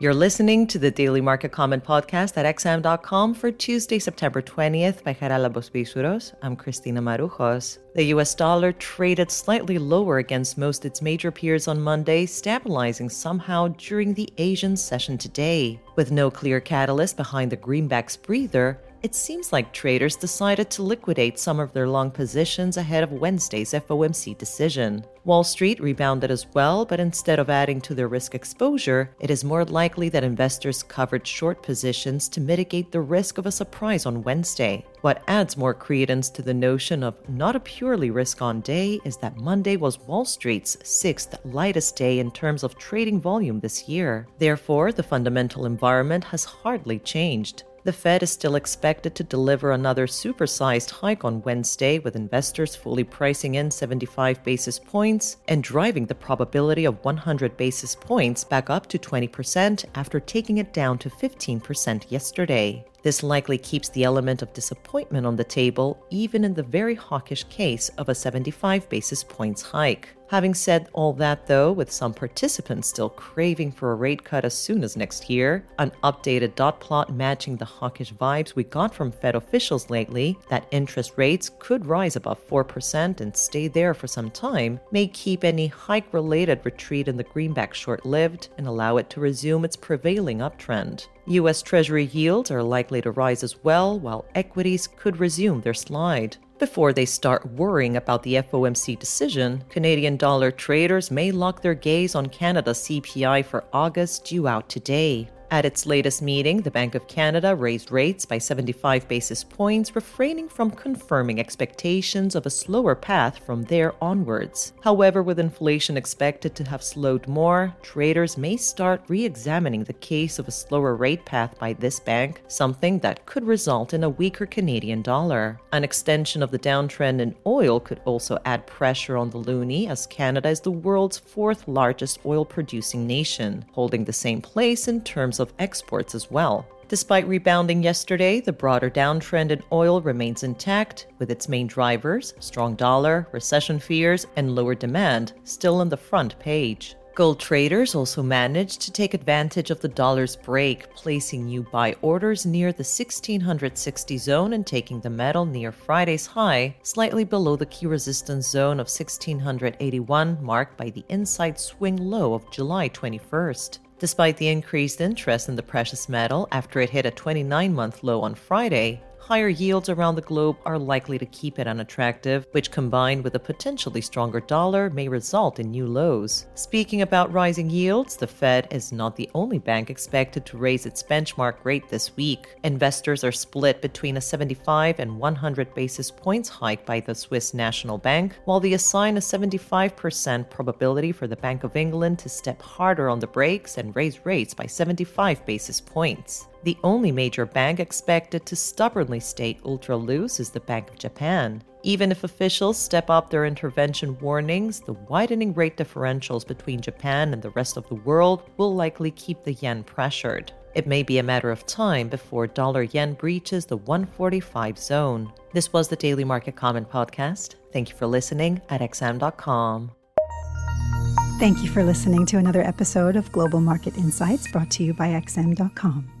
You're listening to the Daily Market Comment podcast at XM.com for Tuesday, September 20th by Charalambos Pissouros. I'm Christina Marujos. The US dollar traded slightly lower against most its major peers on Monday, stabilizing somehow during the Asian session today. With no clear catalyst behind the greenback's breather, it seems like traders decided to liquidate some of their long positions ahead of Wednesday's FOMC decision. Wall Street rebounded as well, but instead of adding to their risk exposure, it is more likely that investors covered short positions to mitigate the risk of a surprise on Wednesday. What adds more credence to the notion of not a purely risk on day is that Monday was Wall Street's sixth lightest day in terms of trading volume this year. Therefore, the fundamental environment has hardly changed. The Fed is still expected to deliver another supersized hike on Wednesday, with investors fully pricing in 75 basis points and driving the probability of 100 basis points back up to 20% after taking it down to 15% yesterday. This likely keeps the element of disappointment on the table, even in the very hawkish case of a 75 basis points hike. Having said all that, though, with some participants still craving for a rate cut as soon as next year, an updated dot plot matching the hawkish vibes we got from Fed officials lately that interest rates could rise above 4% and stay there for some time may keep any hike related retreat in the greenback short lived and allow it to resume its prevailing uptrend. U.S. Treasury yields are likely to rise as well, while equities could resume their slide. Before they start worrying about the FOMC decision, Canadian dollar traders may lock their gaze on Canada's CPI for August due out today. At its latest meeting, the Bank of Canada raised rates by 75 basis points, refraining from confirming expectations of a slower path from there onwards. However, with inflation expected to have slowed more, traders may start re examining the case of a slower rate path by this bank, something that could result in a weaker Canadian dollar. An extension of the downtrend in oil could also add pressure on the loonie, as Canada is the world's fourth largest oil producing nation, holding the same place in terms of exports as well. Despite rebounding yesterday, the broader downtrend in oil remains intact, with its main drivers, strong dollar, recession fears, and lower demand, still on the front page. Gold traders also managed to take advantage of the dollar's break, placing new buy orders near the 1660 zone and taking the metal near Friday's high, slightly below the key resistance zone of 1681, marked by the inside swing low of July 21st. Despite the increased interest in the precious metal after it hit a 29 month low on Friday, higher yields around the globe are likely to keep it unattractive, which combined with a potentially stronger dollar may result in new lows. Speaking about rising yields, the Fed is not the only bank expected to raise its benchmark rate this week. Investors are split between a 75 and 100 basis points hike by the Swiss National Bank, while they assign a 75% probability for the Bank of England to step harder on the brakes and raise rates by 75 basis points. The only major bank expected to stubbornly state ultra loose is the Bank of Japan. Even if officials step up their intervention warnings, the widening rate differentials between Japan and the rest of the world will likely keep the yen pressured. It may be a matter of time before dollar yen breaches the 145 zone. This was the Daily Market Comment Podcast. Thank you for listening at xm.com. Thank you for listening to another episode of Global Market Insights brought to you by XM.com.